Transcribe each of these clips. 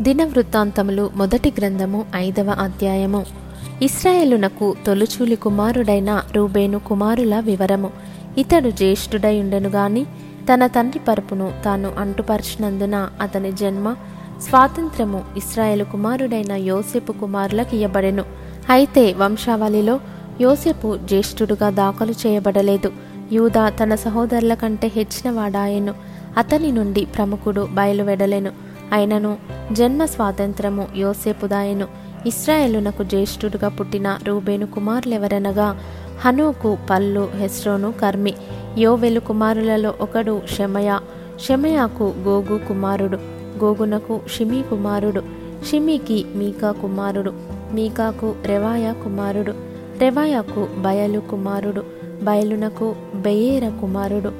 దినవృత్తాంతములు మొదటి గ్రంథము ఐదవ అధ్యాయము. ఇస్రాయేలునకు తొలుచూలి కుమారుడైన రూబేను కుమారుల వివరము. ఇతడు జ్యేష్ఠుడై ఉండెను గాని తన తండ్రి పరుపును తాను అంటుపరిచినందున అతని జన్మ స్వాతంత్రము ఇస్రాయేలు కుమారుడైన యోసేపు కుమారులకు ఇయ్యబడెను. అయితే వంశావళిలో యోసేపు జ్యేష్ఠుడుగా దాఖలు చేయబడలేదు. యూదా తన సహోదరుల కంటే హెచ్చినవాడాయెను. అతని నుండి ప్రముఖుడు బయలువెడలెను. అయినను జన్మ స్వాతంత్రము యోసేపుదాయను. ఇస్రాయేలునకు జ్యేష్ఠుడుగా పుట్టిన రూబేను కుమారులెవరనగా హనోకు పల్లు హెస్రోను కర్మి యోవెలు కుమారులలో ఒకడు షమయ షమయాకు గోగు కుమారుడు గోగునకు షిమీ కుమారుడు షిమీకి మీకా కుమారుడు మీకాకు రెవాయ కుమారుడు రెవాయకు బయలు కుమారుడు బయలునకు బెయేర కుమారుడు.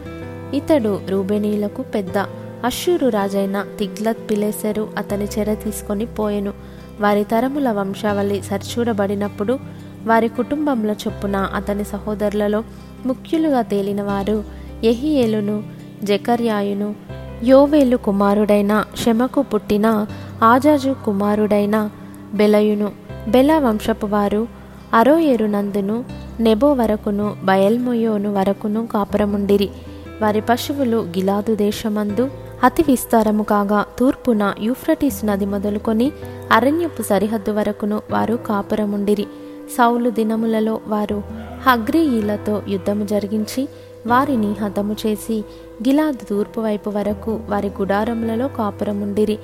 ఇతడు రూబెనీలకు పెద్ద అశ్షూరు రాజైన తిగ్లత్ పిలేసెరు అతని చెర తీసుకొని పోయెను. వారి తరముల వంశావళి సరిచూడబడినప్పుడు వారి కుటుంబంలో చొప్పున అతని సహోదరులలో ముఖ్యులుగా తేలినవారు ఎహియేలును జకర్యాయును యోవేలు కుమారుడైన శమకు పుట్టిన ఆజాజు కుమారుడైన బెలయును. బెల వంశపు వారు అరోయేరు నందును నెబో వరకును బయల్మొయోను వరకును కాపురముండిరి. వారి పశువులు గిలాదు దేశమందు అతి విస్తారము కాగా తూర్పున యూఫ్రటీస్ నది మొదలుకొని అరణ్యపు సరిహద్దు వరకును వారు కాపురముండిరి. సౌలు దినములలో వారు హగ్రీయులతో యుద్ధము జరిగించి వారిని హతము చేసి గిలాదు తూర్పు వైపు వరకు వారి గుడారములలో కాపురముండిరి.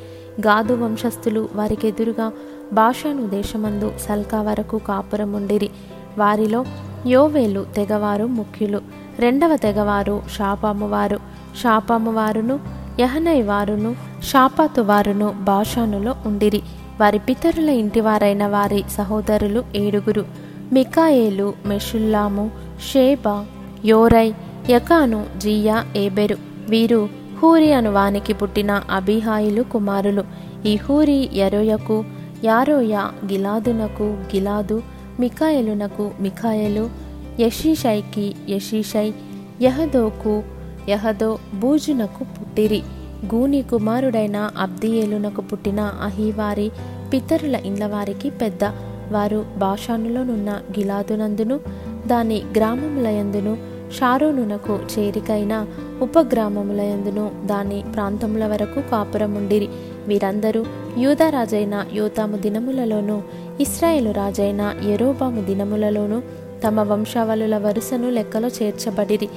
గాదు వంశస్థులు వారికెదురుగా భాషాను దేశమందు సల్కా వరకు కాపురముండిరి. వారిలో యోవేలు తెగవారు ముఖ్యులు. రెండవ తెగవారు షాపాము వారు. యహనై వారును షాపాతు వారును భాషానులో ఉండిరి. వారి పితరుల ఇంటివారైన వారి సహోదరులు ఏడుగురు. Michael Meshullam Sheba Jorai Jacan Zia Eber. వీరు హూరి అను వానికి పుట్టిన అబిహాయిలు కుమారులు. ఈ హూరి యరోయకు యారోయ గిలాదునకు గిలాదు మికాయలునకు మికాయలు యషీషైకి యషీషై యహదోకు యహదో బూజునకు పుట్టిరి. గూని కుమారుడైన అబ్దియేలునకు పుట్టిన అహీవారి పితరుల ఇండ్లవారికి పెద్ద. వారు భాషానులోనున్న గిలాదునందును దాని గ్రామములయందును షారోనునకు చేరికైన ఉపగ్రామములయందును దాని ప్రాంతముల వరకు కాపురముండిరి. వీరందరూ యూదరాజైన యూతాము యోతాము దినములలోనూ ఇస్రాయేలు రాజైన ఎరోబాము దినములలోనూ తమ వంశావళుల వరుసను లెక్కలో చేర్చబడిరి.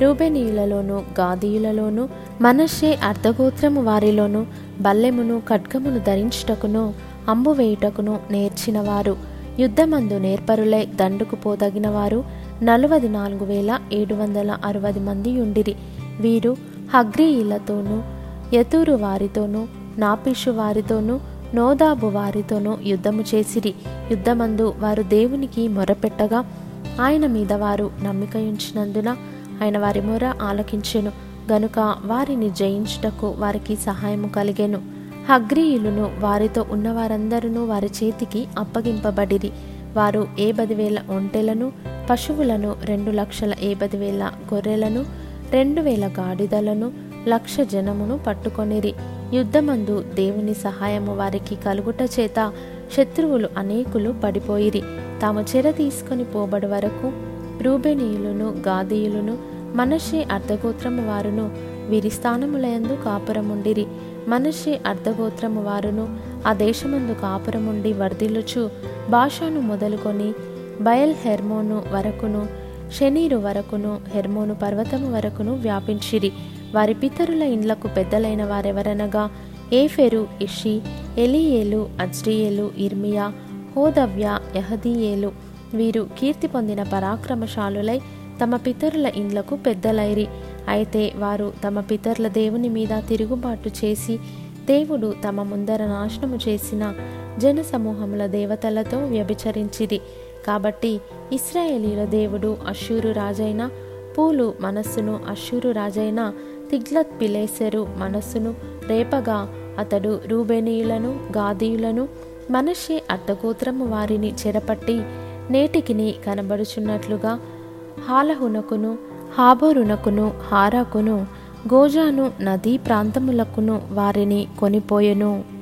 రూబెనీయులలోను గాదీయులలోను మనషే అర్ధగోత్రము వారిలోను బల్లెమును ఖడ్గమును ధరించుటకును అంబు వేయుటకును నేర్చినవారు. యుద్ధమందు నేర్పరులై దండుకు పోదగినవారు నలభై నలువది నాలుగు వేల ఏడు వందల అరవై మంది ఉండిరి వీరు హగ్రీయులతోనూ యతూరు వారితోనూ నాపిషు వారితోనూ నోదాబు వారితోనూ యుద్ధము చేసిరి. యుద్ధమందు వారు దేవునికి మొరపెట్టగా ఆయన మీద వారు నమ్మికయుంచినందున ఆయన వారి మొర ఆలకించెను. గనుక వారిని జయించుటకు వారికి సహాయము కలిగెను. హగ్రీయులను వారితో ఉన్నవారందరూ వారి చేతికి అప్పగింపబడిరి. వారు ఏ పదివేల ఒంటెలను పశువులను రెండు లక్షల ఏ పదివేల గొర్రెలను రెండు వేల గాడిదలను లక్ష జనమును పట్టుకొనిరి. యుద్ధమందు దేవుని సహాయము వారికి కలుగుట చేత శత్రువులు అనేకులు పడిపోయిరి. తాము చెర తీసుకొని పోబడి వరకు రూబెనీయులను గాదీయులను మనషే అర్ధగోత్రము వారును వీరి స్థానములయందు కాపురముండిరి. మనషే అర్ధగోత్రము వారును ఆ దేశమందు కాపురముండి వర్ధిల్లుచు భాషను మొదలుకొని బయల్ హెర్మోను వరకును శనీరు వరకును హెర్మోను పర్వతము వరకును వ్యాపించిరి. వారి పితరుల ఇండ్లకు పెద్దలైన వారెవరనగా ఏఫెరు ఇషి ఎలియేలు అజ్రియేలు ఇర్మియా హోదవ్య యహదీయేలు వీరు కీర్తి పొందిన పరాక్రమశాలులై తమ పితరుల ఇండ్లకు పెద్దలైరి. అయితే వారు తమ పితరుల దేవుని మీద తిరుగుబాటు చేసి దేవుడు తమ ముందర నాశనము చేసిన జన సమూహముల దేవతలతో వ్యభిచరించిది కాబట్టి ఇస్రాయేలీల దేవుడు అశ్షూరు రాజైన పూలు మనస్సును అశ్షూరు రాజైన తిగ్లత్ పిలేసెరు మనస్సును రేపగా అతడు రూబేనీయులను గాదీయులను మనషే అర్ధగోత్రము వారిని చెరపట్టి నేటికిని కనబడుచున్నట్లుగా హాలహునకును హాబోరునకును హారాకును గోజాను నదీ ప్రాంతములకును వారిని కొనిపోయెను.